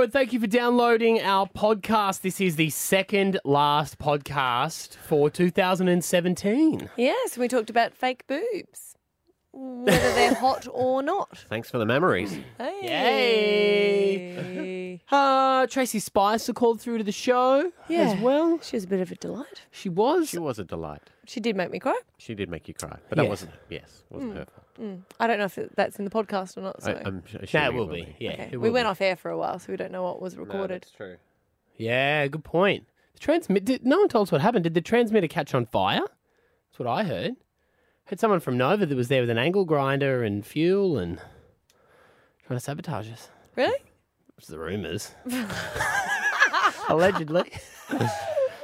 Hello, and thank you for downloading our podcast. This is the second last podcast for 2017. Yes, we talked about fake boobs, whether they're hot or not. Thanks for the memories. Hey. Uh, Tracey Spicer called through to the show Yeah. as well. She was a bit of a delight. She was. She was a delight. She did make me cry. She did make you cry, but that Yeah. wasn't. Yes, wasn't her fault. Mm. I don't know if that's in the podcast or not. So. I, I'm No, assuming it will be. Yeah, Okay. it We will went be. off air for a while, so we don't know what was recorded. true. Yeah, good point. The transmit. Did, no one told us what happened. Did the transmitter catch on fire? That's what I heard. Had someone from Nova that was there with an angle grinder and fuel and trying to sabotage us. really? It's the rumours. Allegedly.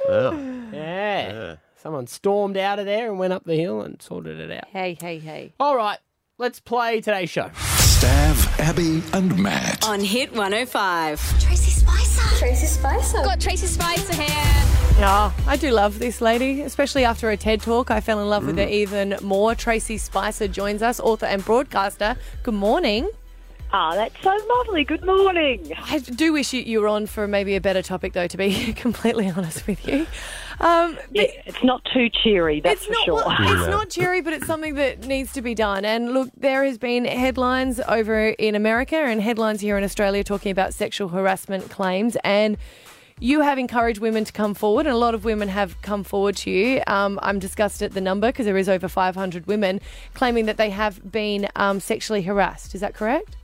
Oh, Yeah. yeah. Someone stormed out of there and went up the hill and sorted it out. Hey, hey, hey. All right, let's play today's show. Stav, Abby, and Matt. On Hit 105. Tracey Spicer. Tracey Spicer. Got Tracey Spicer here. Yeah, I do love this lady, especially after a TED talk. I fell in love with her mm. even more. Tracey Spicer joins us, author and broadcaster. Good morning. Ah, that's so lovely. Good morning. I do wish you, you were on for maybe a better topic, though, to be completely honest with you. Um, Yeah, it's not too cheery, that's it's for not sure. well, it's not cheery, but it's something that needs to be done. And look, there has been headlines over in America and headlines here in Australia talking about sexual harassment claims and. You have encouraged women to come forward, and a lot of women have come forward to you. Um, I'm disgusted at the number because there is over 500 women claiming that they have been um, sexually harassed. Is that correct?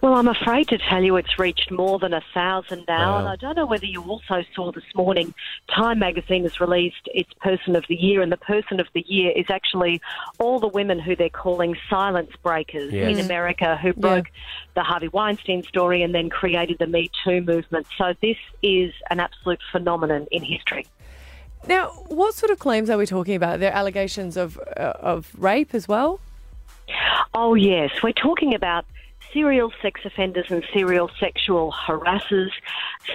Well, I'm afraid to tell you it's reached more than a thousand now, Wow. and I don't know whether you also saw this morning. Time magazine has released its Person of the Year, and the Person of the Year is actually all the women who they're calling silence breakers Yes. in America who broke the Harvey Weinstein story and then created the Me Too movement. So this is an absolute phenomenon in history. Now, what sort of claims are we talking about? Are there allegations of uh, of rape as well? Oh, yes. We're talking about serial sex offenders and serial sexual harassers,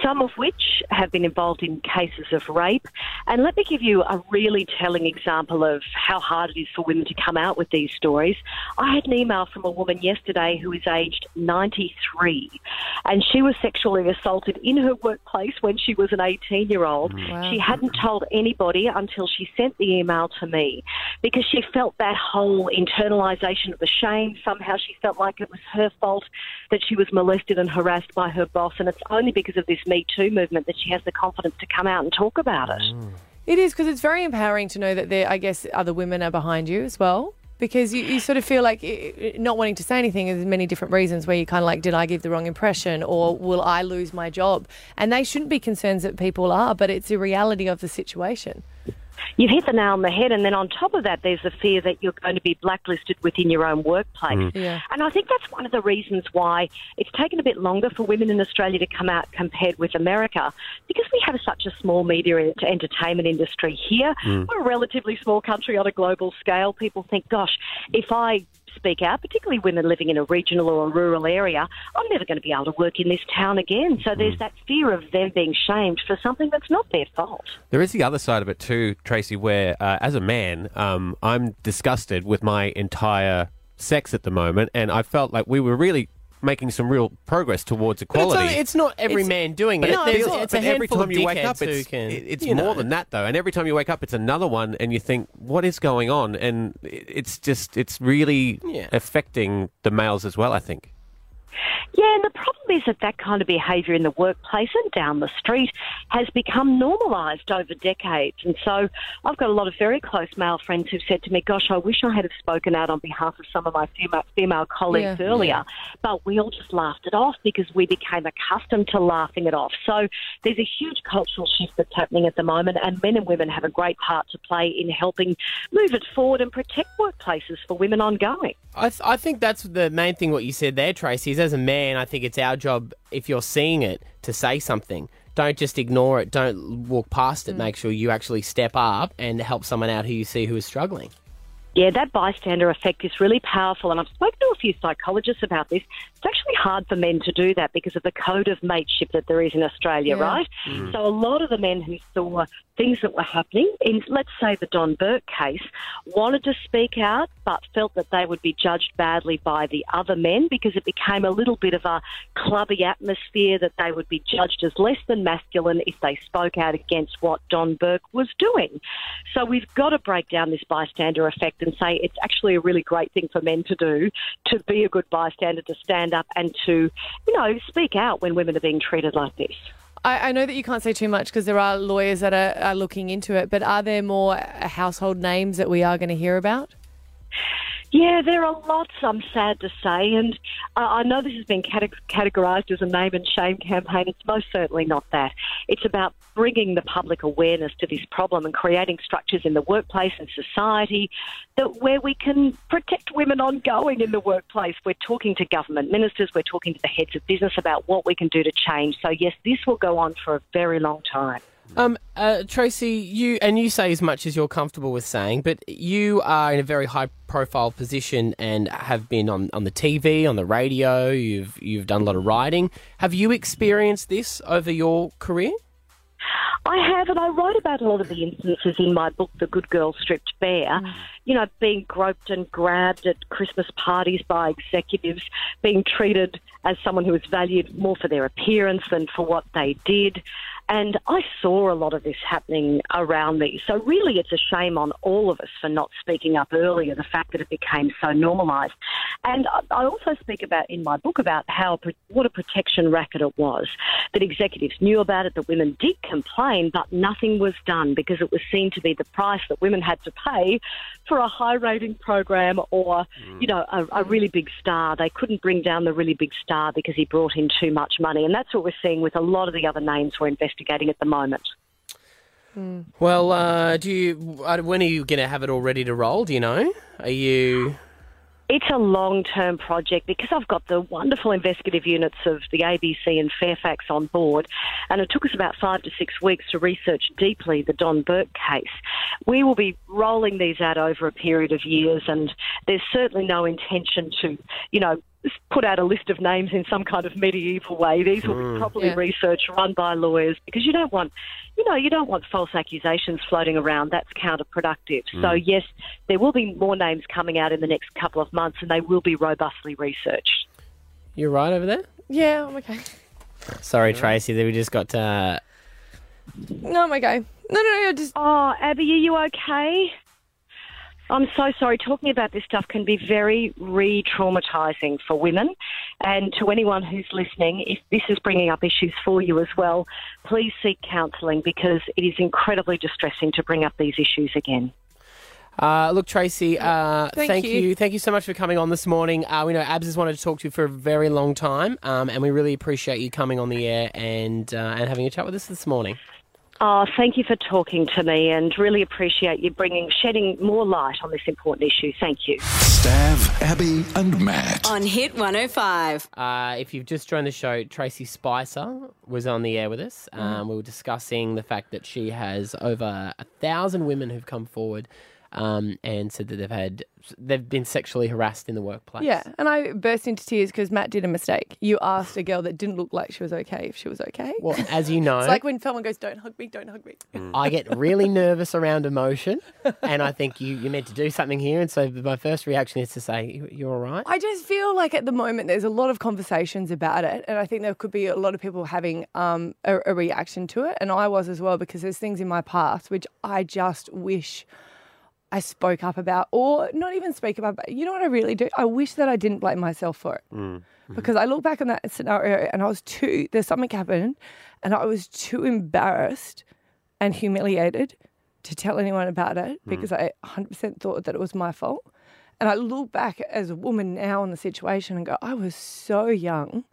some of which have been involved in cases of rape. And let me give you a really telling example of how hard it is for women to come out with these stories. I had an email from a woman yesterday who is aged 93, and she was sexually assaulted in her workplace when she was an 18 year old. Mm. Wow. She hadn't told anybody until she sent the email to me because she felt that whole internalization of the shame. Somehow she felt like it was her fault that she was molested and harassed by her boss. And it's only because of this Me Too movement that she has the confidence to come out and talk about it. Mm. It is because it's very empowering to know that there, I guess, other women are behind you as well. Because you, you sort of feel like not wanting to say anything. There's many different reasons where you kind of like, did I give the wrong impression, or will I lose my job? And they shouldn't be concerns that people are, but it's a reality of the situation. You've hit the nail on the head, and then on top of that, there's the fear that you're going to be blacklisted within your own workplace. Mm. Yeah. And I think that's one of the reasons why it's taken a bit longer for women in Australia to come out compared with America, because we have such a small media and entertainment industry here. Mm. We're a relatively small country on a global scale. People think, gosh, if I speak out, particularly women living in a regional or a rural area, I'm never going to be able to work in this town again. So there's that fear of them being shamed for something that's not their fault. There is the other side of it too, Tracey, where uh, as a man, um, I'm disgusted with my entire sex at the moment, and I felt like we were really making some real progress towards But it's, equality. only, it's not every It's- man doing it. No, There's- it's it's a every time you wake up, it's, can. it's you know. more than that though. And every time you wake up, it's another one, and you think, "What is going on?" And it's just, it's really Yeah. affecting the males as well. I think. Yeah, and the problem is that that kind of behaviour in the workplace and down the street has become normalised over decades. And so I've got a lot of very close male friends who've said to me, Gosh, I wish I had have spoken out on behalf of some of my female, female colleagues Yeah. earlier. But we all just laughed it off because we became accustomed to laughing it off. So there's a huge cultural shift that's happening at the moment, and men and women have a great part to play in helping move it forward and protect workplaces for women ongoing. I, th- I think that's the main thing what you said there, Tracey, is as a man, I think it's our job, if you're seeing it, to say something. Don't just ignore it. Don't walk past it. Mm. Make sure you actually step up and help someone out who you see who is struggling. Yeah, that bystander effect is really powerful, and I've spoken to a few psychologists about this. It's actually hard for men to do that because of the code of mateship that there is in Australia, Yeah. right? Mm. So a lot of the men who saw things that were happening. In, let's say, the Don Burke case, wanted to speak out, but felt that they would be judged badly by the other men because it became a little bit of a clubby atmosphere that they would be judged as less than masculine if they spoke out against what Don Burke was doing. So we've got to break down this bystander effect and say it's actually a really great thing for men to do to be a good bystander, to stand up and to, you know, speak out when women are being treated like this. I, I know that you can't say too much because there are lawyers that are, are looking into it, but are there more household names that we are going to hear about? Yeah, there are lots, I'm sad to say, and I know this has been categorised as a name and shame campaign. It's most certainly not that. It's about bringing the public awareness to this problem and creating structures in the workplace and society that where we can protect women ongoing in the workplace. We're talking to government ministers, we're talking to the heads of business about what we can do to change. So, yes, this will go on for a very long time. Um, uh, Tracey, you and you say as much as you're comfortable with saying, but you are in a very high-profile position and have been on, on the TV, on the radio. You've you've done a lot of writing. Have you experienced this over your career? I have, and I write about a lot of the instances in my book, The Good Girl Stripped Bare. You know, being groped and grabbed at Christmas parties by executives, being treated as someone who was valued more for their appearance than for what they did. And I saw a lot of this happening around me. So, really, it's a shame on all of us for not speaking up earlier, the fact that it became so normalised. And I- also speak about in my book about how what a protection racket it was, that executives knew about it, that women did complain, but nothing was done because it was seen to be the price that women had to pay for a high rating program or, mm. you know, a, a really big star. They couldn't bring down the really big star because he brought in too much money. And that's what we're seeing with a lot of the other names we're investigating at the moment. Well, uh, do you? uh, When are you going to have it all ready to roll? Do you know? Are you? It's a long term project because I've got the wonderful investigative units of the ABC and Fairfax on board, and it took us about five to six weeks to research deeply the Don Burke case. We will be rolling these out over a period of years, and there's certainly no intention to, you know, put out a list of names in some kind of medieval way. These will be properly Yeah. researched, run by lawyers, because you don't want, you know, you don't want false accusations floating around. That's counterproductive. So yes, there will be more names coming out in the next couple of months, and they will be robustly researched. You're right over there. Yeah, I'm okay. Sorry, Tracey. That we just got. Uh, No, I'm okay. No, no, no, just Oh, Abby, are you okay? I'm so sorry. Talking about this stuff can be very re traumatising for women. And to anyone who's listening, if this is bringing up issues for you as well, please seek counselling because it is incredibly distressing to bring up these issues again. Uh, look, Tracey, uh, Thank thank, you. you. Thank you so much for coming on this morning. Uh, we know Abs has wanted to talk to you for a very long time, um, and we really appreciate you coming on the air and uh, and having a chat with us this morning. Oh, thank you for talking to me and really appreciate you bringing, shedding more light on this important issue. Thank you. Stav, Abby, and Matt. On Hit 105. Uh, if you've just joined the show, Tracey Spicer was on the air with us. Um, we were discussing the fact that she has over a thousand women who've come forward um, and said that they've had they've been sexually harassed in the workplace. yeah. And I burst into tears because Matt did a mistake. You asked a girl that didn't look like she was okay if she was okay. Well, as you know, it's like when someone goes, "Don't hug me, don't hug me." I get really nervous around emotion, and I think you you meant to do something here. And so my first reaction is to say, "You- "You're all right." I just feel like at the moment there's a lot of conversations about it, and I think there could be a lot of people having um, a, a reaction to it, and I was as well because there's things in my past which I just wish I spoke up about, or not even speak about. But you know what I really do? I wish that I didn't blame myself for it. Mm. Mm-hmm. Because I look back on that scenario and I was too, there's something happened and I was too embarrassed and humiliated to tell anyone about it mm. because I 100% thought that it was my fault. And I look back as a woman now on the situation and go, I was so young.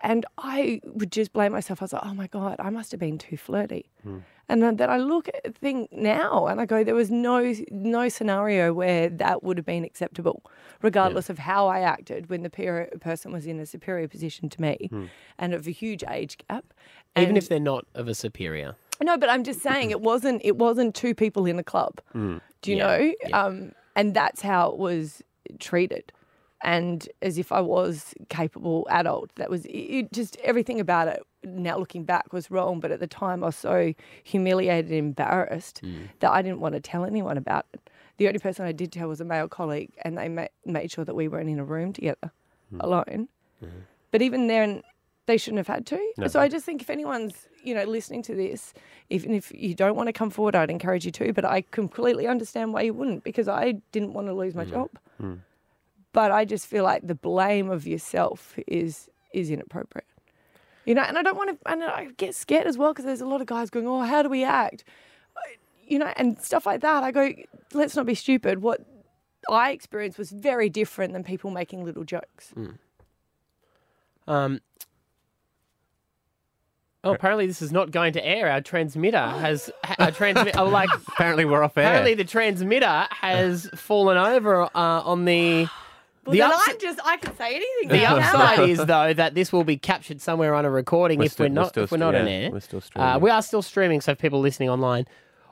And I would just blame myself. I was like, oh my God, I must have been too flirty. Mm. And then, then I look at think now and I go, there was no no scenario where that would have been acceptable, regardless of how I acted when the peer, person was in a superior position to me and of a huge age gap. Even if they're not of a superior. no, but I'm just saying it wasn't it wasn't two people in a club. Do you Yeah, know? yeah. Um, and that's how it was treated. And as if I was capable adult. That was it just everything about it now looking back was wrong, but at the time I was so humiliated and embarrassed Hmm. that I didn't want to tell anyone about it. The only person I did tell was a male colleague, and they ma- made sure that we weren't in a room together Hmm. alone. But even then, they shouldn't have had to. So I just think if anyone's you know listening to this, even if you don't want to come forward, I'd encourage you to. But I completely understand why you wouldn't because I didn't want to lose my job. But I just feel like the blame of yourself is is inappropriate. You know, and I don't want to. And I get scared as well because there's a lot of guys going, "Oh, how do we act?" You know, and stuff like that. I go, let's not be stupid. What I experienced was very different than people making little jokes. Um, oh, apparently this is not going to air. Our transmitter has our transmit. Oh, like Apparently, we're off air. apparently the transmitter has fallen over uh, on the. Well, the then upsi- I'm just, I can say anything. the now, can't upside is though that this will be captured somewhere on a recording We're if still- we're we're not if we're not stre- on air. we're still Uh, streaming. we are still streaming, so people listening online.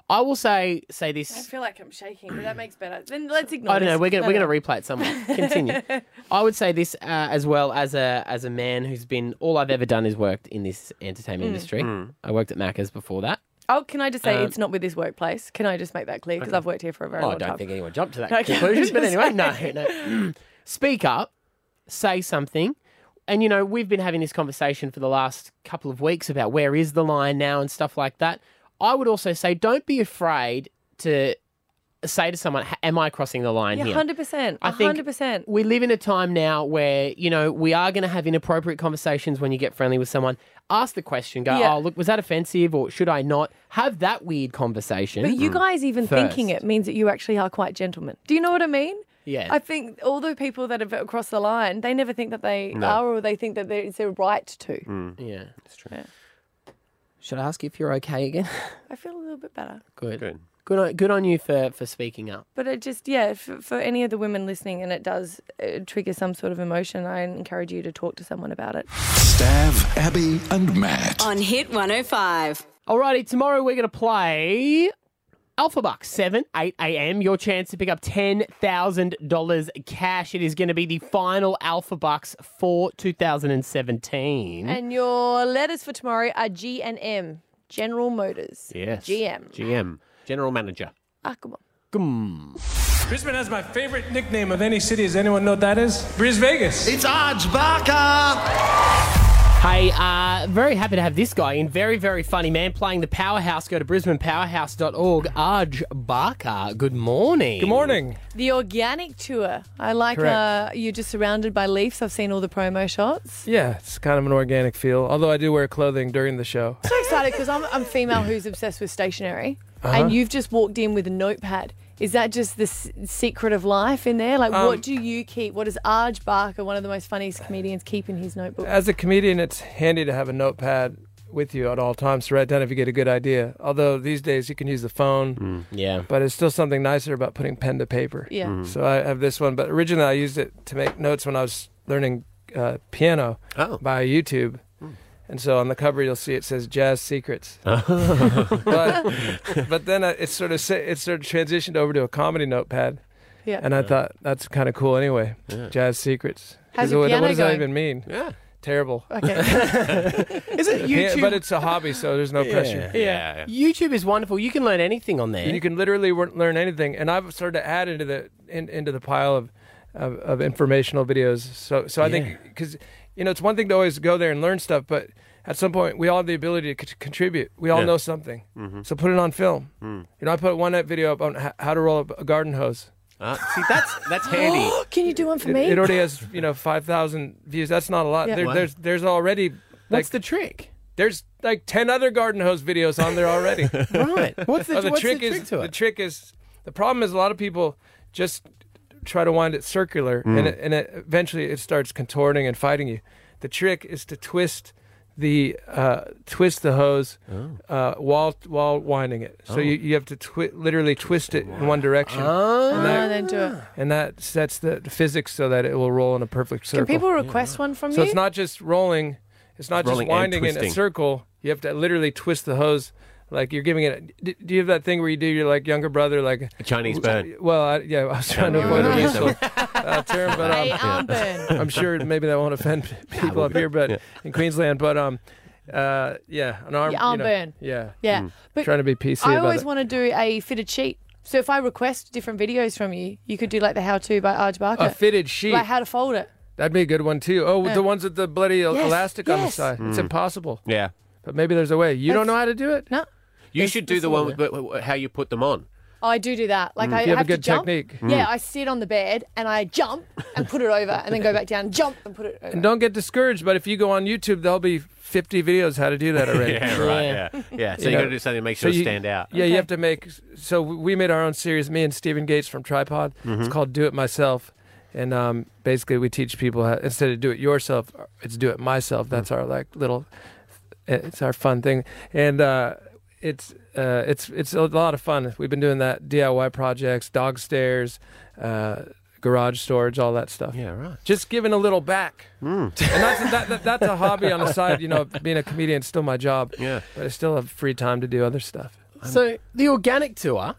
I will say say this. I feel like I'm shaking, but that makes better. Then let's ignore I don't know. this. We're gonna No, we're no. gonna replay it somewhere. Continue. I would say this uh, as well as a as a man who's been all I've ever done is worked in this entertainment Mm. industry. I worked at Macca's before that. Oh, can I just say Um, it's not with this workplace? Can I just make that clear? Because I've worked here for a very Oh, I long don't time. think anyone jumped to that Okay, conclusion. But anyway, no, no. Speak up, say something. And, you know, we've been having this conversation for the last couple of weeks about where is the line now and stuff like that. I would also say don't be afraid to say to someone, Am I crossing the line Yeah, here? hundred percent. I think hundred percent. we live in a time now where you know we are going to have inappropriate conversations when you get friendly with someone. Ask the question. Go, Yeah. oh look, was that offensive or should I not have that weird conversation? But you guys even thinking it means that you actually are quite gentlemen. Do you know what I mean? Yeah. I think all the people that have crossed the line, they never think that they No. are, or they think that they- it's their right to. yeah, That's true. Yeah. Should I ask if you're okay again? I feel a little bit better. Good. Good. Good on, good on you for, for speaking up. But it just, yeah, for, for any of the women listening and it does uh, trigger some sort of emotion, I encourage you to talk to someone about it. Stav, Abby, and Matt. On Hit 105. Alrighty, tomorrow we're going to play Alpha Bucks, 7, 8 a.m. Your chance to pick up $10,000 cash. It is going to be the final Alpha Bucks for 2017. And your letters for tomorrow are G and M, General Motors. Yes. GM. GM. General Manager. Ah, come on. Gum. Brisbane has my favorite nickname of any city. Does anyone know what that is? Bris Vegas. It's Arj Barker. Hey, uh, very happy to have this guy in. Very, very funny man playing the powerhouse. Go to brisbanepowerhouse.org. Arj Barker, good morning. Good morning. The organic tour. I like uh, Correct. you're just surrounded by leaves. I've seen all the promo shots. Yeah, it's kind of an organic feel. Although I do wear clothing during the show. so excited because I'm, I'm a female who's obsessed with stationery, Uh-huh. and you've just walked in with a notepad. Is that just the s- secret of life in there? Like, Um, what do you keep? What does Arj Barker, one of the most funniest comedians, keep in his notebook? As a comedian, it's handy to have a notepad with you at all times to write down if you get a good idea. Although these days you can use the phone, Yeah. but it's still something nicer about putting pen to paper. yeah. So I have this one, but originally I used it to make notes when I was learning uh, piano Oh. by YouTube. And so on the cover you'll see it says Jazz Secrets. but but then it sort of it sort of transitioned over to a comedy notepad, Yeah. and I thought that's kind of cool anyway. Jazz Secrets. How's your what, piano what does that even mean? Yeah. Terrible. Okay. Is it YouTube? but it's a hobby, so there's no pressure. yeah. YouTube is wonderful. You can learn anything on there. You can literally learn anything. And I've started to add into the in, into the pile of, of of informational videos. So so I think because you know it's one thing to always go there and learn stuff, but at some point we all have the ability to c- contribute. We all Yeah. know something, so put it on film. You know, I put one video up on h- how to roll up a garden hose. Uh, see, that's that's handy. Can you do one for It, me? it already has you know five thousand views. That's not a lot. Yeah. There, there's there's already What's the trick? there's like ten other garden hose videos on there already. Right. What's the, Oh, the what's trick the is trick to the trick is the problem is a lot of people just try to wind it circular Mm. and it, and it, eventually it starts contorting and fighting you. The trick is to twist the uh, twist the hose Oh. uh, while while winding it. So you, you have to twi- literally twist it in one direction, Oh. and, that, then do it. and that sets the, the physics so that it will roll in a perfect circle. Can people request one from so you? So it's not just rolling. It's not just rolling and winding in a circle. You have to literally twist the hose. Like you're giving it. Do do you have that thing where you do your like younger brother like A Chinese bird. well, I, yeah, I was trying to Yeah, avoid a yeah. useful uh, term, but Hey, um, arm. I'm sure maybe that won't offend people up here, but in Queensland. But um, uh, yeah, an arm, Your arm you know, burn. Yeah, Yeah. But trying to be PC I about always it. want to do a fitted sheet. So if I request different videos from you, you could do like the how to by Arj Barker. a fitted sheet. Like how to fold it. That'd be a good one too. Oh, Yeah. the ones with the bloody Yes, elastic on the yes. side. It's Mm. impossible. Yeah. But maybe there's a way. You don't know how to do it? No. You There's- should do the one with with- how you put them on. Oh, I do do that. Like Mm. I you have a good to jump. technique. Yeah, I sit on the bed and I jump and put it over and then go back down, jump and put it over. And don't get discouraged, but if you go on YouTube, there'll be 50 videos how to do that already. Yeah, right. Yeah, yeah. So you, know, got to do something to make so sure you- it stand out. Yeah, you have to make. So we made our own series, me and Steven Gates from Tripod. Mm-hmm. It's called Do It Myself. And um, basically, we teach people how, instead of do it yourself, it's do it myself. Mm. That's our like little, it's our fun thing. And uh, it's uh, it's it's a lot of fun. We've been doing that DIY projects, dog stairs, uh, garage storage, all that stuff. Yeah, right. Just giving a little back. Mm. And that's that, that, that's a hobby on the side. You know, being a comedian is still my job, Yeah. but I still have free time to do other stuff. So the organic tour. Are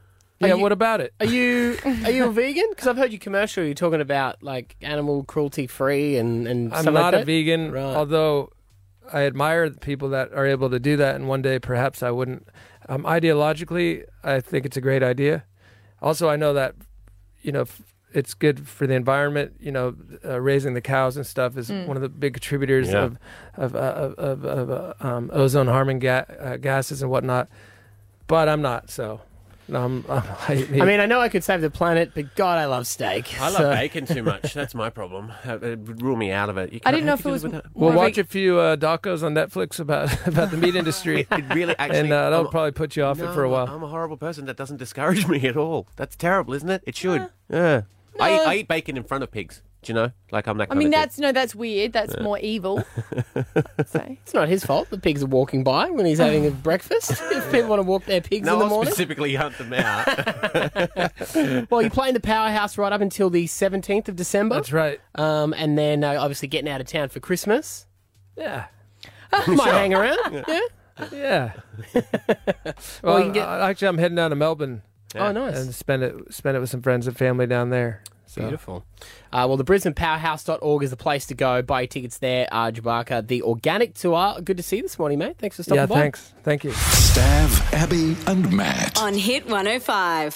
Yeah, you- what about it? Are you are you a vegan? Because I've heard you commercial. You're talking about like animal cruelty free and and I'm stuff not like a vegan, Right. although I admire the people that are able to do that, and one day perhaps I wouldn't. Um, ideologically, I think it's a great idea. Also, I know that you know f- it's good for the environment. You know, uh, raising the cows and stuff is Mm. one of the big contributors Yeah. of of of, of, of uh, um, ozone harming ga- uh, gases and whatnot. But I'm not, so no, I'm, I'm, I, I mean, I know I could save the planet, but God, I love steak. I love bacon too much. That's my problem. Uh, It would rule me out of it. You I didn't know if it was do without- we'll watch a few uh, docos on Netflix about about the meat industry. It really actually. and uh, that'll I'm- probably put you off it for a while. I'm a horrible person. That doesn't discourage me at all. That's terrible, isn't it? It should. Yeah. I, eat, I eat bacon in front of pigs. Do you know? Like I'm that I mean, of dude. that's no, that's weird. That's more evil. so, It's not his fault. The pigs are walking by when he's having a breakfast. If people want to walk their pigs No in the one morning. specifically hunt them out. Well, you're playing the Powerhouse right up until the 17th of December. That's right. Um, and then uh, obviously getting out of town for Christmas. Yeah. Might hang around. Yeah. Yeah. Well, well, you can get- actually, I'm heading down to Melbourne Oh, nice. and spend it spend it with some friends and family down there. So. Beautiful. Uh, well, the BrisbanePowerhouse.org is the place to go. Buy your tickets there. Arj Barker, the organic tour. Good to see you this morning, mate. Thanks for stopping Yeah, by. thanks. Thank you. Stav, Abby, and Matt. On Hit 105.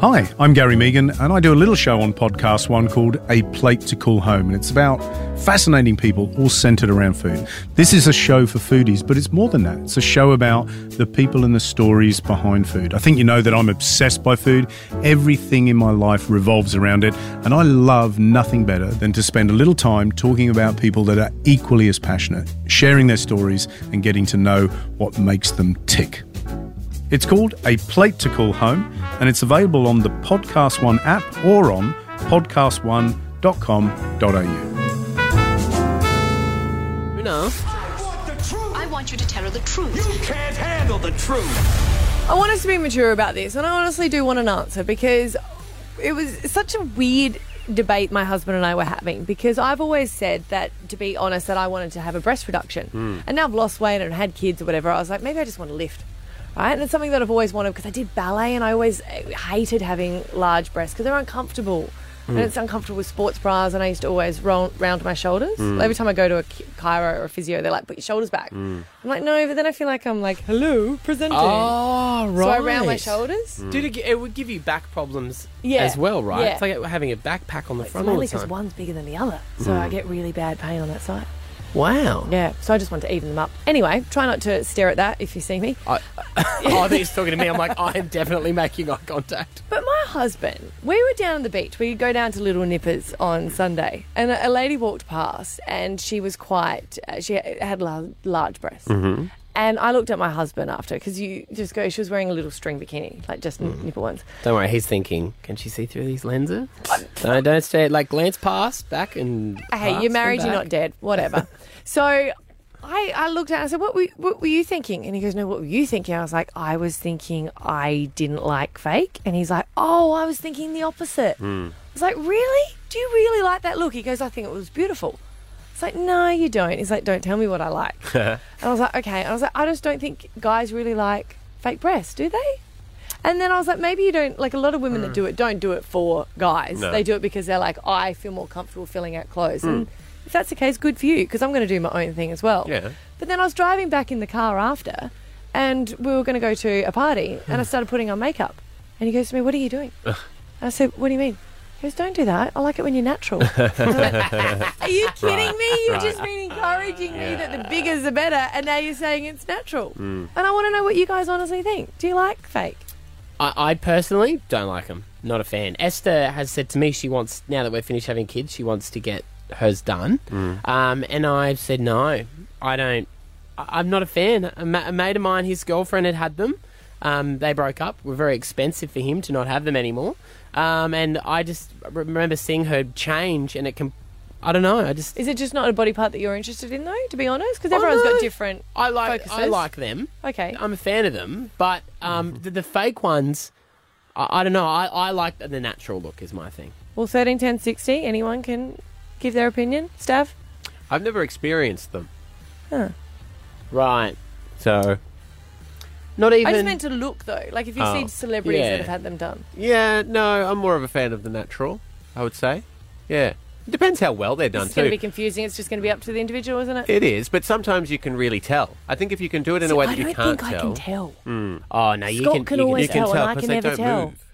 Hi, I'm Gary Mehigan, and I do a little show on Podcast One called A Plate to Call Home, and it's about fascinating people all centered around food. This is a show for foodies, but it's more than that. It's a show about the people and the stories behind food. I think you know that I'm obsessed by food. Everything in my life revolves around it, and I love nothing better than to spend a little time talking about people that are equally as passionate, sharing their stories, and getting to know what makes them tick. It's called A Plate to Call Home, and it's available on the Podcast One app or on podcastone.com.au. No. I want you to tell her the truth. You can't handle the truth. I want us to be mature about this, and I honestly do want an answer because it was such a weird debate my husband and I were having because I've always said that to be honest that I wanted to have a breast reduction hmm. and now I've lost weight and had kids or whatever I was like maybe I just want to lift right and it's something that I've always wanted because I did ballet and I always uh, hated having large breasts because they're uncomfortable and hmm. it's uncomfortable with sports bras and I used to always roll, round my childers hmm. every time I go to a chi- chiro or a physio they're like put your shoulders back hmm. I'm like no but then I feel like I'm like hello presenting Oh, right. so I round my shoulders. Did it, it would give you back problems Yeah. as well, right? Yeah. It's like having a backpack on the It's front all mainly the because one's bigger than the other, so I get really bad pain on that side. Wow. Yeah, so I just want to even them up. Anyway, try not to stare at that if you see me. I, oh, I think he's talking to me. I'm like, I am definitely making eye contact. But my husband, we were down on the beach. We go down to Little Nippers on Sunday, and a, lady walked past, and she was quite. Uh, she had lar- large breasts. Mm-hmm. And I looked at my husband after because you just go. She was wearing a little string bikini, like just Mm. nipple ones. Don't worry, he's thinking, can she see through these lenses? no, don't stay. Like, glance past, back, and. hey, you're married, you're not dead, whatever. so I, I looked at it and I said, what were, what were you thinking? And he goes, no, what were you thinking? I was like, I was thinking I didn't like fake. And he's like, oh, I was thinking the opposite. I was like, really? Do you really like that look? He goes, I think it was beautiful. It's like, no, you don't. He's like, don't tell me what I like. and I was like, okay. And I was like, I just don't think guys really like fake breasts, do they? And then I was like, maybe you don't like a lot of women that do it don't do it for guys. No. They do it because they're like, I feel more comfortable filling out clothes. And Mm. if that's the case, good for you because I'm going to do my own thing as well. Yeah. But then I was driving back in the car after, and we were going to go to a party, and I started putting on makeup. And he goes to me, "What are you doing?" I said, "What do you mean?" He "Don't do that. I like it when you're natural." Are you kidding Right, me? You've right. just been encouraging me that the Yeah. bigger's the better, and now you're saying it's natural. Mm. And I want to know what you guys honestly think. Do you like fake? I, I personally don't like them. Not a fan. Esther has said to me she wants now that we're finished having kids, she wants to get hers done. Um, and I've said no. I don't. I- I'm not a fan. A, ma- a mate of mine, his girlfriend had had them. Um, they broke up. Were very expensive for him to not have them anymore. Um, and I just remember seeing her change, and it can. I don't know. I just. Is it just not a body part that you're interested in, though? To be honest, because everyone's no. got different. I like. I focuses. like them. Okay. I'm a fan of them, but um, the, the fake ones. I, I don't know. I, I like the, the natural look. Is my thing. Well, thirteen, ten, sixty. Anyone can give their opinion. Stav. I've never experienced them, Huh. Right. so Not even. I just meant to look though. Like if you Oh. see celebrities Yeah. that have had them done. yeah, no, I'm more of a fan of the natural. I would say, yeah. It depends how well they're done too. It's going to too. be confusing. It's just going to be up to the individual, isn't it? It is, but sometimes you can really tell. I think if you can do it in See, a way I that you don't can't think I tell, can tell. Mm. Oh no, you Scott can. can you always you can tell, tell and I can they never don't tell. move.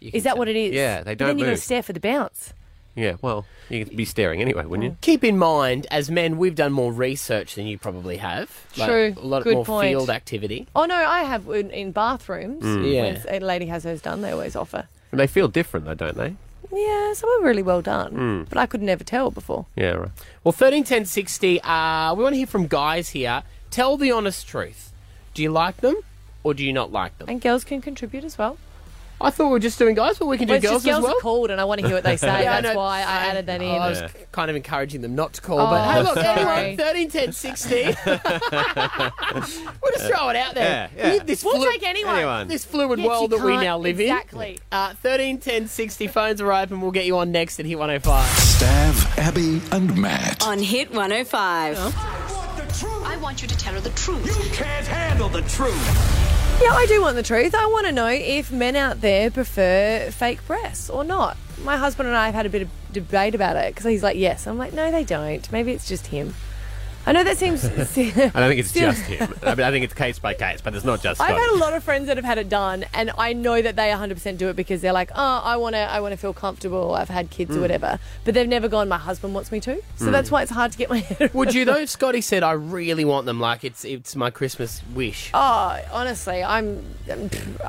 You can Is that tell. what it is? Yeah, they But don't Then you're going move. to stare for the bounce. Yeah, well, you'd be staring anyway, wouldn't you? Keep in mind, as men, we've done more research than you probably have. Like, True. A lot Good more point. field activity. Oh no, I have in, in bathrooms. Mm. Yeah. When a lady has hers done, they always offer. And they feel different, though, don't they? Yeah, some are really well done, Mm. but I could never tell before. Yeah, right. Well, thirteen ten sixty. Uh, we want to hear from guys here. Tell the honest truth. Do you like them, or do you not like them? And girls can contribute as well. I thought we were just doing guys, but we can do Well, girls just girls as well. are called, and I want to hear what they say. Yeah, That's know. why I added that in. I was Yeah. kind of encouraging them not to call, Oh, but hey, look, sorry. anyone, 13, 10, 60. we'll just throw it out there. Yeah, yeah. This We'll flu- take anyone. Anyone. This fluid Yes, world that we now live exactly. in. Exactly. Uh, 13, 10, 60. Phones are open. We'll get you on next at Hit 105. Stav, Abby, and Matt. On Hit 105. I want you to tell her the truth. You can't handle the truth. Yeah, I do want the truth. I want to know if men out there prefer fake breasts or not. My husband and I have had a bit of debate about it because he's like, yes. I'm like, no, they don't. Maybe it's just him. I know that seems. I don't think it's just him. I, mean, I think it's case by case, but it's not just I've had a lot of friends that have had it done, and I know that they 100% do it because they're like, oh, I want to, I want to feel comfortable. I've had kids Hmm. or whatever, but they've never gone. My husband wants me to, so that's why it's hard to get my head. Would you, though? Scotty said, I really want them. Like, it's it's my Christmas wish. Oh, honestly, I'm,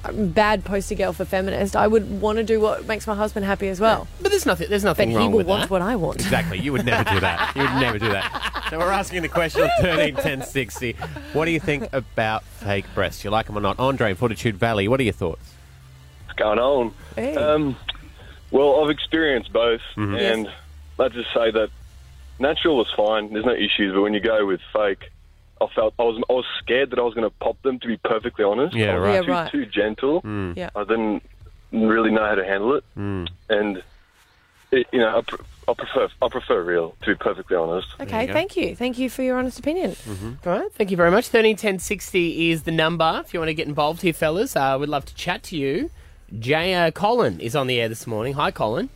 I'm, bad poster girl for feminist. I would want to do what makes my husband happy as well, But there's nothing, there's but nothing he wrong will with want that. what I want. Exactly. You would never do that. You would never do that. So we're asking the question on 13, 10, 60. What do you think about fake breasts? You like them or not? Andre in Fortitude Valley, what are your thoughts? What's going on? Hey. Um, well, I've experienced both, mm-hmm. and let's just say that natural was fine. There's no issues, but when you go with fake, I felt I was I was scared that I was going to pop them. To be perfectly honest, Yeah, I was right. Yeah, Too, right. too gentle. Hmm. Yeah. I didn't really know how to handle it, hmm. and it, you know, I, pr- I prefer I prefer real. To be perfectly honest. Okay, go. thank you, thank you for your honest opinion. All right, thank you very much. 13, 10, 60 is the number if you want to get involved here, fellas. Uh, we'd love to chat to you. Jay uh, Colin is on the air this morning. Hi, Colin.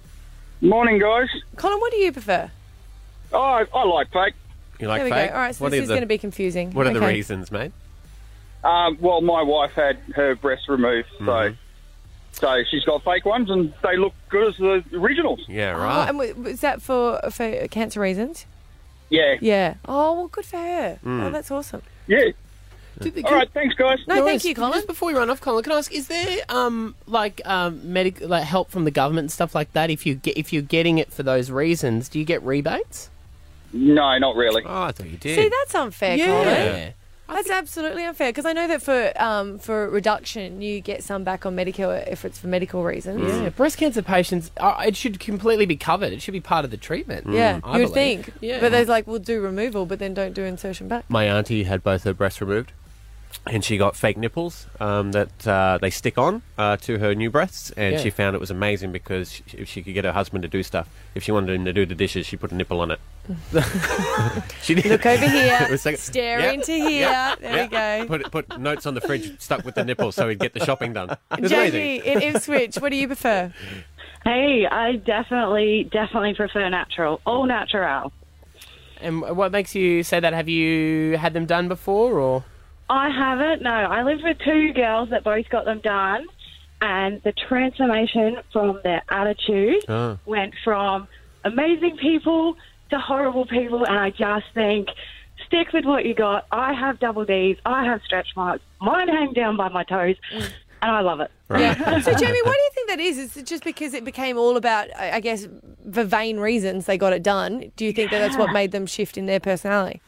Morning, guys. Colin, what do you prefer? Oh, I, I like fake. You like there we fake? go. All right, so what this are is the, going to be confusing. What are the Okay. reasons, mate? Um, well, my wife had her breast removed, Mm-hmm. so so she's got fake ones, and they look good as the originals. Yeah, Oh, right. and w- was that for for cancer reasons? Yeah, Yeah. Oh well, good for her. Mm. Oh, that's awesome. yeah. Did the- All right, thanks, guys. No, thank worries. you, Colin. Just before we run off, Colin, can I ask: Is there um like um medical like help from the government and stuff like that? If you get if you're getting it for those reasons, do you get rebates? No, not really. Oh, I thought you did. See, that's unfair, Colin. Yeah. That's absolutely unfair because I know that for um, for reduction you get some back on Medicare if it's for medical reasons. Yeah, breast cancer patients, uh, it should completely be covered. It should be part of the treatment. Yeah, I you would believe. think. Yeah. But there's like, we'll do removal, but then don't do insertion back. My auntie had both her breasts removed. And she got fake nipples um, that uh, they stick on uh, to her new breasts, and Yeah. she found it was amazing because she, if she could get her husband to do stuff, if she wanted him to do the dishes, she put a nipple on it. she did. Look over here, like- stare Yeah. into here. There we go. Put put notes on the fridge stuck with the nipple so he'd get the shopping done. It was amazing. Jamie in Ipswich, what do you prefer? Hey, I definitely, definitely prefer natural. All natural. And what makes you say that? Have you had them done before, or I haven't. No, I lived with two girls that both got them done, and the transformation from their attitude Oh. went from amazing people to horrible people, and I just think. Stick with what you got. I have double D's. I have stretch marks. Mine hang down by my toes, mm. and I love it. Yeah. So, Jamie, why do you think that is? Is it just because it became all about, I I guess, for vain reasons they got it done? Do you think that that's what made them shift in their personality?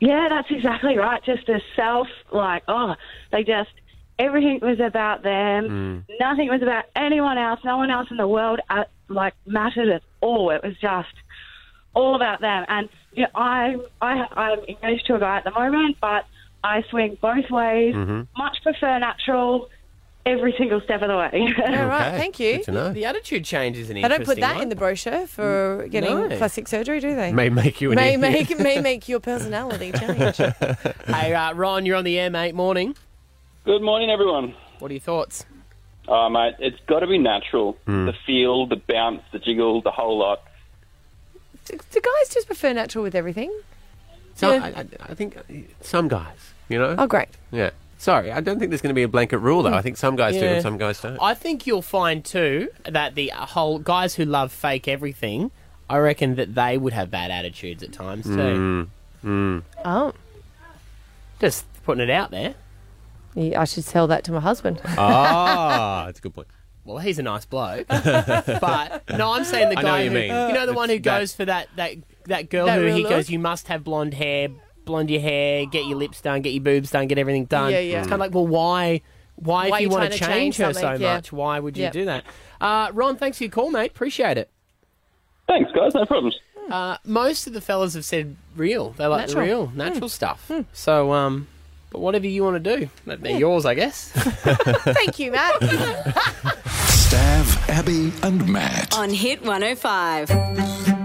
Yeah, that's exactly right. Just a self, like, oh, they just, everything was about them. Nothing was about anyone else. No one else in the world, uh, like, mattered at all. It was just all about them. And, you know, I, I, I'm engaged to a guy at the moment, but I swing both ways. Mm-hmm. Much prefer natural every single step of the way. All right, thank you. The attitude change is an They don't put that one. in the brochure for getting No. plastic surgery, do they? May make you an may idiot. make may make your personality change. hey, uh, Ron, you're on the air, mate. Morning. Good morning, everyone. What are your thoughts? Oh, mate, it's got to be natural. Hmm. The feel, the bounce, the jiggle, the whole lot. do, do guys just prefer natural with everything? So Yeah. I, I, I think some guys, you know. Oh, great. Yeah. Sorry, I don't think there's going to be a blanket rule though. I think some guys do Yeah. and some guys don't. I think you'll find too that the whole guys who love fake everything, I reckon that they would have bad attitudes at times too. Mm. Mm. Oh, Just putting it out there. Yeah, I should tell that to my husband. Ah, that's a good point. Well, he's a nice bloke, but no, I'm saying the I guy know what you who, mean. you know, the one who It's that- goes for that that that girl That who he look? goes, you must have blonde hair, blonde your hair, get your lips done, get your boobs done, get everything done. Yeah, yeah. It's kind of like, well, why? Why, Why if you you want to to change, change her so? Yeah. much, why would you Yep. do that? Uh, Ron, thanks for your call, mate. Appreciate it. Thanks, guys. No problems. Uh, most of the fellas have said real. They like Natural. the real, natural stuff. So, um, but whatever you want to do, that- they're yours, I guess. Thank you, Matt. Stav, Abby, and Matt. On Hit 105.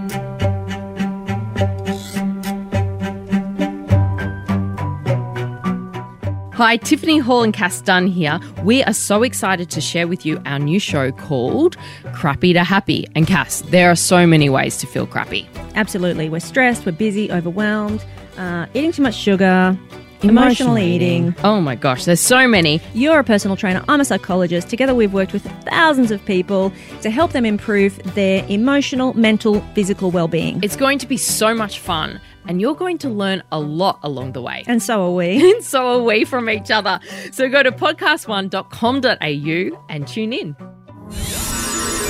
Hi, Tiffany Hall and Cass Dunn here. We are so excited to share with you our new show called Crappy to Happy. And Cass, there are so many ways to feel crappy. Absolutely. We're stressed, we're busy, overwhelmed, uh, eating too much sugar, emotional eating. Oh my gosh, there's so many. You're a personal trainer, I'm a psychologist. Together, we've worked with thousands of people to help them improve their emotional, mental, physical well being. It's going to be so much fun, and you're going to learn a lot along the way. And so are we. and so are we from each other. So go to podcast1.com.au and tune in.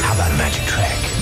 How about a magic trick?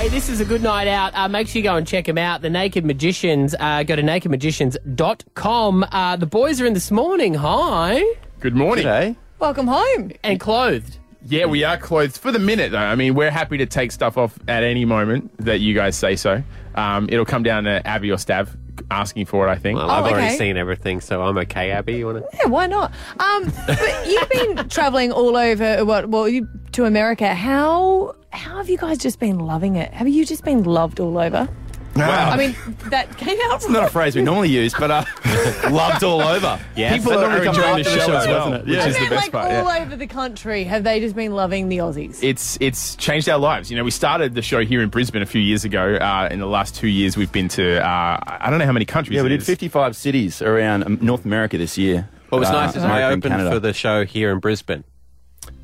Hey, this is a good night out. Uh, make sure you go and check them out. The Naked Magicians. Uh, go to nakedmagicians.com. Uh, the boys are in this morning. Hi. Good morning. G'day. Welcome home. And clothed. Yeah, we are clothed for the minute, though. I mean, we're happy to take stuff off at any moment that you guys say so. Um, it'll come down to Abby or Stav asking for it, I think. Well, I've Oh, already okay. seen everything, so I'm okay, Abby. You want to? Yeah, why not? Um, but you've been traveling all over. What? Well, you to America. How how have you guys just been loving it? Have you just been loved all over? Wow. I mean, that came out. It's not a phrase we normally use, but uh, loved all over. Yeah, People that are normally comes enjoying after the show as well, doesn't it? which Yeah. is the best like part. all yeah. over the country, have they just been loving the Aussies? It's it's changed our lives. You know, we started the show here in Brisbane a few years ago. Uh, in the last two years, we've been to uh, I don't know how many countries. Yeah, we did 55 cities around um, North America this year. What was Uh, nice is I opened Canada. for the show here in Brisbane.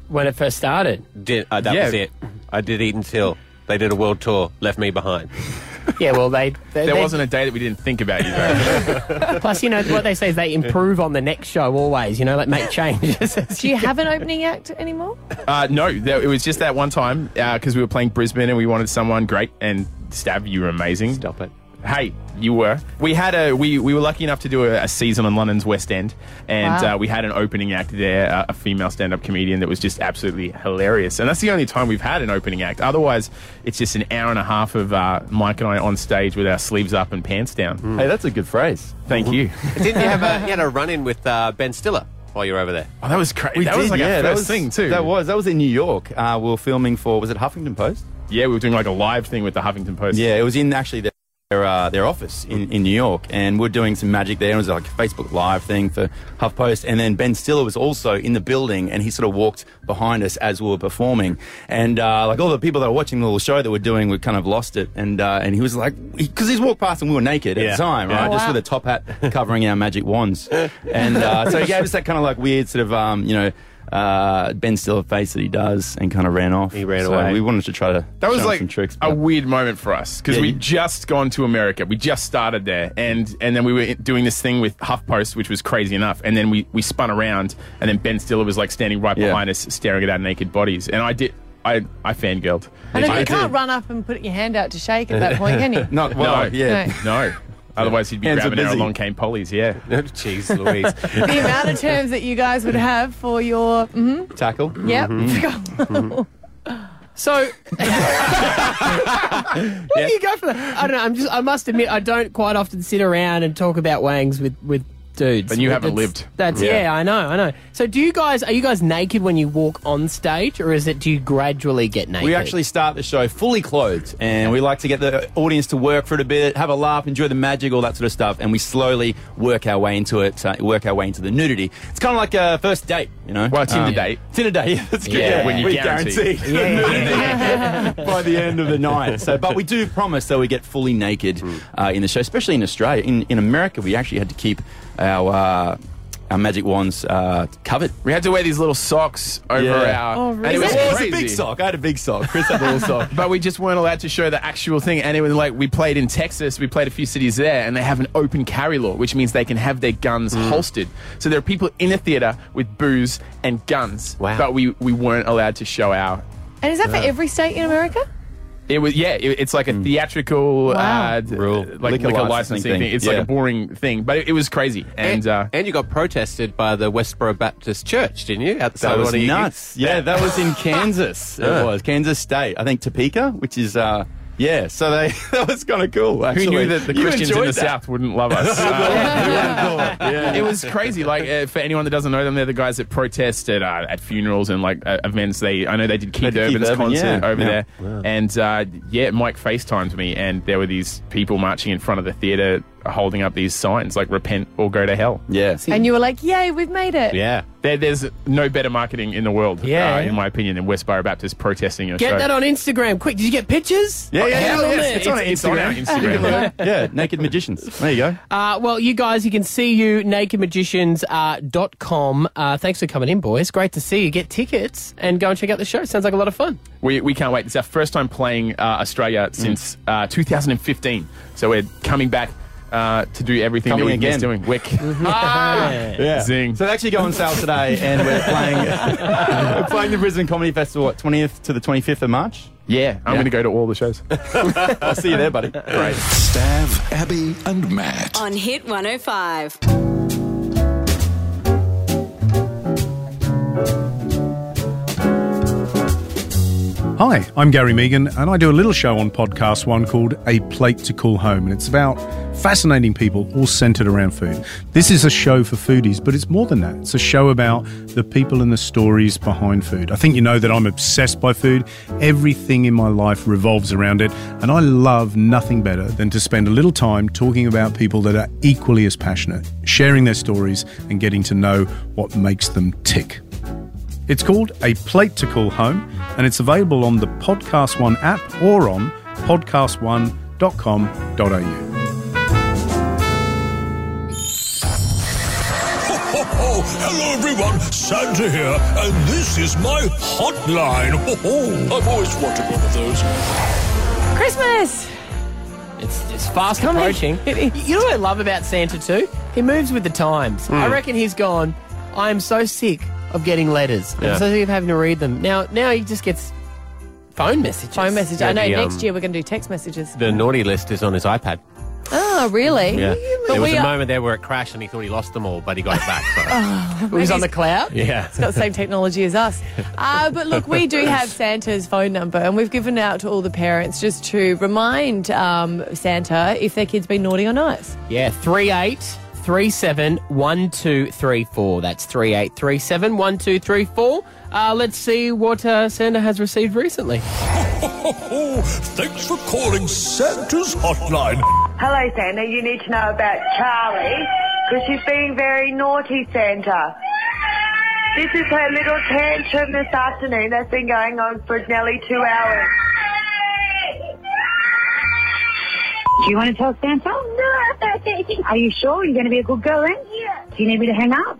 When it first started. Did uh, that Yeah. was it? I did Eaton's Hill. They did a world tour, left me behind. Yeah, well, they. they There they- wasn't a day that we didn't think about you. Though. Plus, you know what they say is they improve on the next show always. You know, like make changes. Do you have an opening act anymore? uh, no, there, it was just that one time because we were playing Brisbane and we wanted someone great. And Stav, you were amazing. Stop it. Hey, you were. We had a we, we were lucky enough to do a, a season on London's West End, and Wow. uh, we had an opening act there, uh, a female stand-up comedian that was just absolutely hilarious. And that's the only time we've had an opening act. Otherwise, it's just an hour and a half of uh, Mike and I on stage with our sleeves up and pants down. Hey, that's a good phrase. Thank you. Didn't you have a you had a run in with uh, Ben Stiller while you were over there? Oh, that was crazy. We that was did, like yeah, our that first was, thing too. That was that was in New York. We were filming for was it Huffington Post? Yeah, we were doing like a live thing with the Huffington Post. Yeah, it was in actually their their, uh, their office in, in New York, and we're doing some magic there. It was like a Facebook Live thing for HuffPost, and then Ben Stiller was also in the building, and he sort of walked behind us as we were performing, and uh, like all the people that were watching the little show that we're doing, we kind of lost it, and uh, and he was like, because he's walked past and we were naked at the time, right, Yeah. just Wow. with a top hat covering our magic wands, and uh, so he gave us that kind of like weird sort of um, you know. Uh, Ben Stiller face that he does and kind of ran off. He ran so away. We wanted to try to That was show like some tricks. a weird moment for us because Yeah, we you- just gone to America. We just started there, and and then we were doing this thing with HuffPost, which was crazy enough. And then we we spun around, and then Ben Stiller was like standing right Yeah. behind us, staring at our naked bodies. And I did, I I fangirled. I know I you did. can't run up and put your hand out to shake at that point, can you? Not well, no, yeah. no. Otherwise, he'd be Hands grabbing our busy. along came pollies. Yeah. Jeez, Louise. the amount of terms that you guys would have for your. mhm. Tackle. Yep. So, where do you go for that? I don't know. I'm just. I must admit, I don't quite often sit around and talk about wangs with with dudes. Then you haven't That's- lived. That's Yeah. yeah. I know. I know. So, do you guys are you guys naked when you walk on stage, or is it do you gradually get naked? We actually start the show fully clothed, and we like to get the audience to work for it a bit, have a laugh, enjoy the magic, all that sort of stuff, and we slowly work our way into it, uh, work our way into the nudity. It's kind of like a first date, you know. Well, Tinder Um, date. Tinder date, yeah, that's good. Yeah, when you we guarantee. guarantee by the end of the night. So, but we do promise that we get fully naked uh, in the show, especially in Australia. In in America, we actually had to keep our. Uh, our magic wands uh, covered. We had to wear these little socks over Yeah. our. Oh, and really? it was Well, it was crazy. a big sock. I had a big sock. Chris had a little sock. But we just weren't allowed to show the actual thing. And it was like we played in Texas, we played a few cities there, and they have an open carry law, which means they can have their guns Mm. holstered. So there are people in the theater with booze and guns. Wow. But we, we weren't allowed to show our. And is that for every state in America? It was yeah. It, it's like a theatrical Wow. uh, d- Rule. like Liquor liquor, licensing licensing thing. thing. It's Yeah. like a boring thing, but it, it was crazy. And, uh, and you got protested by the Westboro Baptist Church, didn't you? Outside That was one of your nuts. Yeah, that was in Kansas. It was Kansas State. I think Topeka, which is uh, yeah. So they that was kind of cool. who Actually, knew that the You Christians in the that. South wouldn't love us? Uh, It was crazy. Like uh, for anyone that doesn't know them, they're the guys that protest at uh, at funerals and like uh, events. They I know they did Keith They Keith Urban's Urban, concert yeah. over Yeah. there, and uh, yeah, Mike FaceTimed me, and there were these people marching in front of the theater holding up these signs like "Repent or go to hell." Yeah. And you were like, yay, we've made it. Yeah. There, there's no better marketing in the world, Yeah. uh, in my opinion, than Westboro Baptist protesting your Get show. that on Instagram, quick! Did you get pictures? Yeah, yeah, Get yeah, on yeah, it's, on, it's on our Instagram. yeah, naked magicians. There you go. Uh, well, you guys, you can see you nakedmagicians.com. Uh, dot com. uh, thanks for coming in, boys. Great to see you. Get tickets and go and check out the show. Sounds like a lot of fun. We, we can't wait. It's our first time playing uh, Australia since uh, 2015. So we're coming back uh, to do everything Coming that we again. missed doing. Wick. ah! Yeah. Zing. So they actually go on sale today, and we're playing we're playing the Brisbane Comedy Festival what twentieth to the twenty fifth of March. Yeah, I'm Yeah. going to go to all the shows. I'll see you there, buddy. Great. Stav, Abby, and Matt. On Hit 105. Hi, I'm Gary Mehigan, and I do a little show on Podcast One called A Plate to Call Home, and it's about fascinating people all centered around food. This is a show for foodies, but it's more than that. It's a show about the people and the stories behind food. I think you know that I'm obsessed by food. Everything in my life revolves around it, and I love nothing better than to spend a little time talking about people that are equally as passionate, sharing their stories, and getting to know what makes them tick. It's called A Plate to Call Home, and it's available on the Podcast One app or on podcastone.com.au. Oh, hello everyone, Santa here, and this is my hotline. Oh, I've always wanted one of those. Christmas! It's, it's fast Coming. approaching. you know what I love about Santa too? He moves with the times. Hmm. I reckon he's gone. I am so sick of getting letters. Yeah. I'm so sick of having to read them. Now, now he just gets phone messages. Phone message. Yeah, I know the, next um, year we're going to do text messages. The naughty list is on his iPad. Oh, really? Yeah. But there was a are- moment there where it crashed and he thought he lost them all, but he got it back. So. Oh, It was on the cloud? Yeah. It's got the same technology as us. Uh, but look, we do have Santa's phone number, and we've given it out to all the parents just to remind um, Santa if their kid's been naughty or nice. Yeah, three eight three seven one two three four. That's three eight three seven one two three four. Uh, let's see what uh, Santa has received recently. Thanks for calling Santa's hotline. Hello, Santa. You need to know about Charlie because she's being very naughty, Santa. This is her little tantrum this afternoon that's been going on for nearly two hours. Do you want to tell Santa? Oh, no. Are you sure you're going to be a good girl then? Yeah. Do you need me to hang up?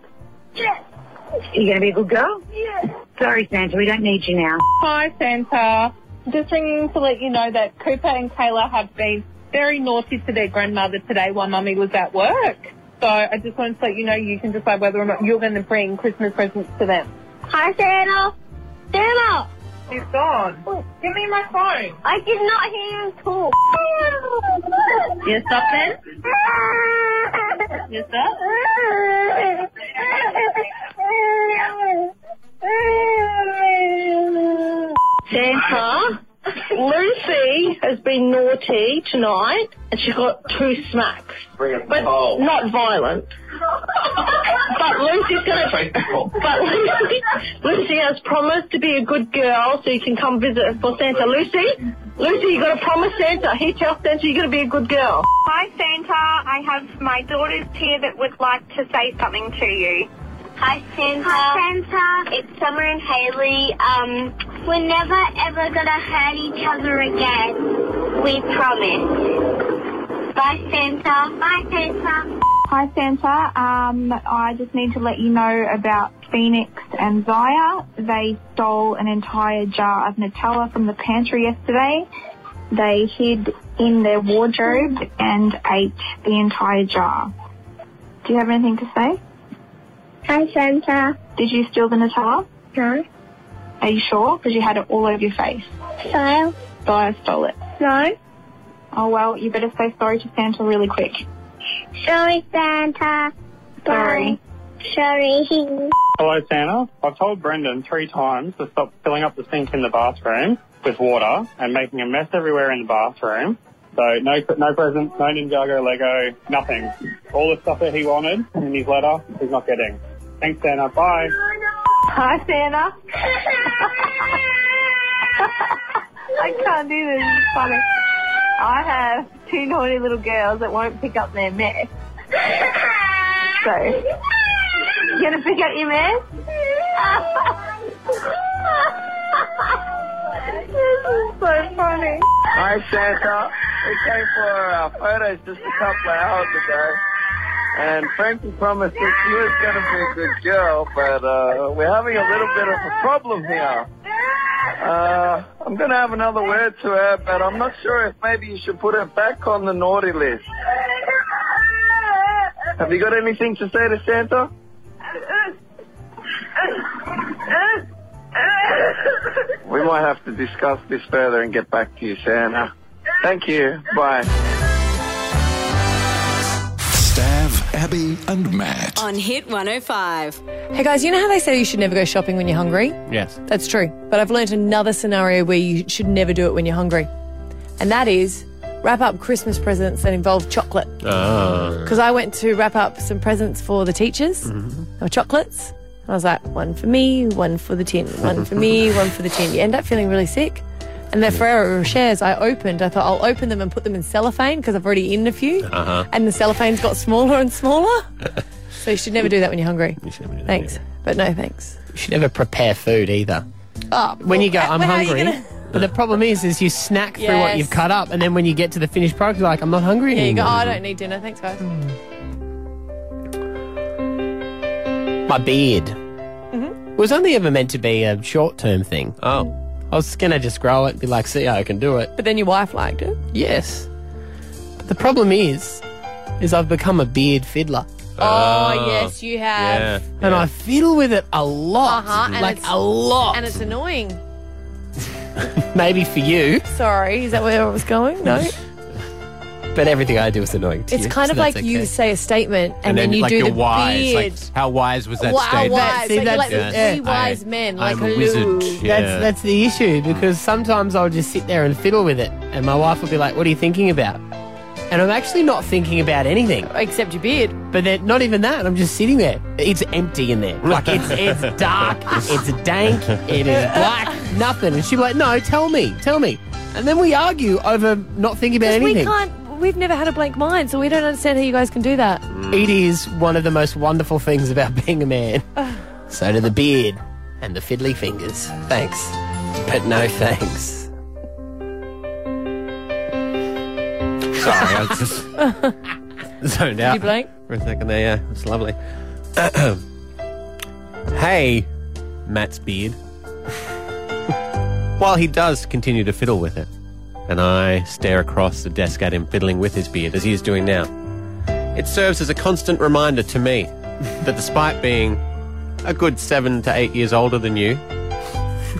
Yes. Are you going to be a good girl? Yes. Sorry, Santa. We don't need you now. Hi, Santa. Just ringing to let you know that Cooper and Kayla have been very naughty to their grandmother today while Mummy was at work. So I just wanted to let you know you can decide whether or not you're going to bring Christmas presents to them. Hi, Santa. Santa. He's gone. Give me my phone. I did not hear him talk. You stop then? You stop? Santa, Lucy has been naughty tonight and she got two smacks. But not violent. But Lucy's gonna But Lucy, Lucy has promised to be a good girl so you can come visit us for Santa. Lucy? Lucy, you gotta promise Santa. He tells Santa you're gonna be a good girl. Hi, Santa. I have my daughters here that would like to say something to you. Hi, Santa. Hi, Santa. It's Summer and Haley. Um, we're never ever gonna hurt each other again. We promise. Bye, Santa. Bye, Santa. Hi, Santa. Um, I just need to let you know about Phoenix and Zaya. They stole an entire jar of Nutella from the pantry yesterday. They hid in their wardrobe and ate the entire jar. Do you have anything to say? Hi, Santa. Did you steal the Nutella? No. Are you sure? Because you had it all over your face. So? I stole it. No. Oh, well, you better say sorry to Santa really quick. Sorry, Santa. Sorry. Sorry. Hello, Santa. I've told Brendan three times to stop filling up the sink in the bathroom with water and making a mess everywhere in the bathroom. So no, no presents, no Ninjago Lego, nothing. All the stuff that he wanted in his letter, he's not getting. Thanks, Santa. Bye. Hi, Santa. I can't do this. It's funny. I have two naughty little girls that won't pick up their mess. So, you gonna pick up your mess? this is so funny. Hi, Santa. We came for our photos just a couple of hours ago. And Frankie promised that she was going to be a good girl, but uh, we're having a little bit of a problem here. Uh, I'm going to have another word to her, but I'm not sure if maybe you should put her back on the naughty list. Have you got anything to say to Santa? We might have to discuss this further and get back to you, Santa. Thank you. Bye. Abby, and Matt. On Hit 105. Hey guys, you know how they say you should never go shopping when you're hungry? Yes. That's true. But I've learnt another scenario where you should never do it when you're hungry. And that is wrap up Christmas presents that involve chocolate. Oh. Because I went to wrap up some presents for the teachers. Mm-hmm. They were chocolates. And I was like, one for me, one for the tin, one for me, one for the tin. You end up feeling really sick. And the Ferrero Rochers I opened, I thought I'll open them and put them in cellophane because I've already eaten a few. Uh huh. And the cellophane's got smaller and smaller. so you should never do that when you're hungry. Thanks. But no thanks. You should never prepare food either. Oh, When you go, well, I'm how are you hungry. gonna- But the problem is, is you snack through what Yes. you've cut up, and then when you get to the finished product, you're like, I'm not hungry Yeah, you go, anymore. oh, I don't need dinner. Thanks, guys. My beard Mm-hmm. was only ever meant to be a short-term thing. Oh. I was gonna just grow it, be like, see, how I can do it. But then your wife liked it. Yes. But the problem is, is I've become a beard fiddler. Oh, yes, you have. And I fiddle with it a lot. Uh-huh, and like it's- a lot. And it's annoying. Maybe for you. Sorry, is that where I was going? No. But everything I do is annoying to It's you. kind so of like that's you say a statement and, then, then, you like do you're the wise. beard. Like, how wise was that wow, statement? wise. See, like, you're like that's- the yeah. three wise men, like I'm a wizard. Lou. Yeah. That's that's the issue because sometimes I'll just sit there and fiddle with it, and my wife will be like, "What are you thinking about?" And I'm actually not thinking about anything except your beard. But then not even that. I'm just sitting there. It's empty in there. Like it's it's dark. It's dank. It is black. Nothing. And she'll be like, "No, tell me, tell me." And then we argue over not thinking about 'Cause we anything. can't. We've never had a blank mind, so we don't understand how you guys can do that. Mm. It is one of the most wonderful things about being a man. so do the beard and the fiddly fingers. Thanks, but no thanks. Sorry, I was just zoned out. you blank? For a second there, yeah. It's lovely. hey, Matt's beard. While he does continue to fiddle with it, and I stare across the desk at him fiddling with his beard as he is doing now, it serves as a constant reminder to me that despite being a good seven to eight years older than you,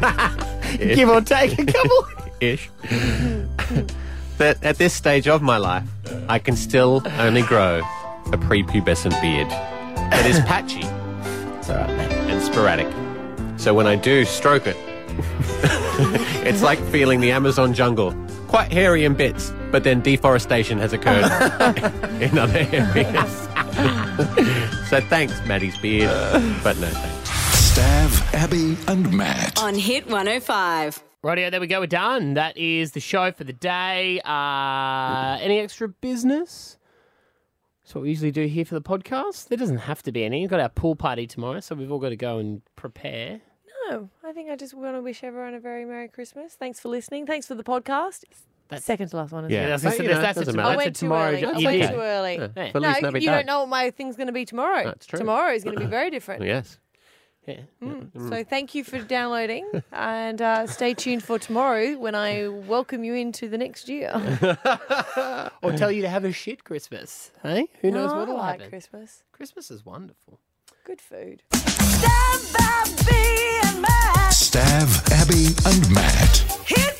Give or take a couple. ish, that at this stage of my life, I can still only grow a prepubescent beard that is patchy. And sporadic. So when I do stroke it, it's like feeling the Amazon jungle, quite hairy in bits, but then deforestation has occurred in other areas. so thanks, Maddie's beard, but no thanks. Stav, Abby, and Matt. On Hit 105. Rightio, there we go. We're done. That is the show for the day. Uh, any extra business? That's what we usually do here for the podcast. There doesn't have to be any. We've got our pool party tomorrow, so we've all got to go and prepare. No, I think I just want to wish everyone a very Merry Christmas. Thanks for listening. Thanks for the podcast. That's second to last one. Isn't Yeah. it? That's, that's, you know, that's, doesn't a, matter. I that's a went too tomorrow early. job. I You went did. too early. Yeah. Yeah. No, you don't know what my thing's going to be tomorrow. That's true. Tomorrow is going to be very different. Yes. Yeah. Mm. So thank you for downloading and uh, stay tuned for tomorrow when I welcome you into the next year. or tell you to have a shit Christmas. Hey? Who knows No, what'll I like happen? Christmas. Christmas is wonderful. Good food. Stav, Abby, and Matt. Hit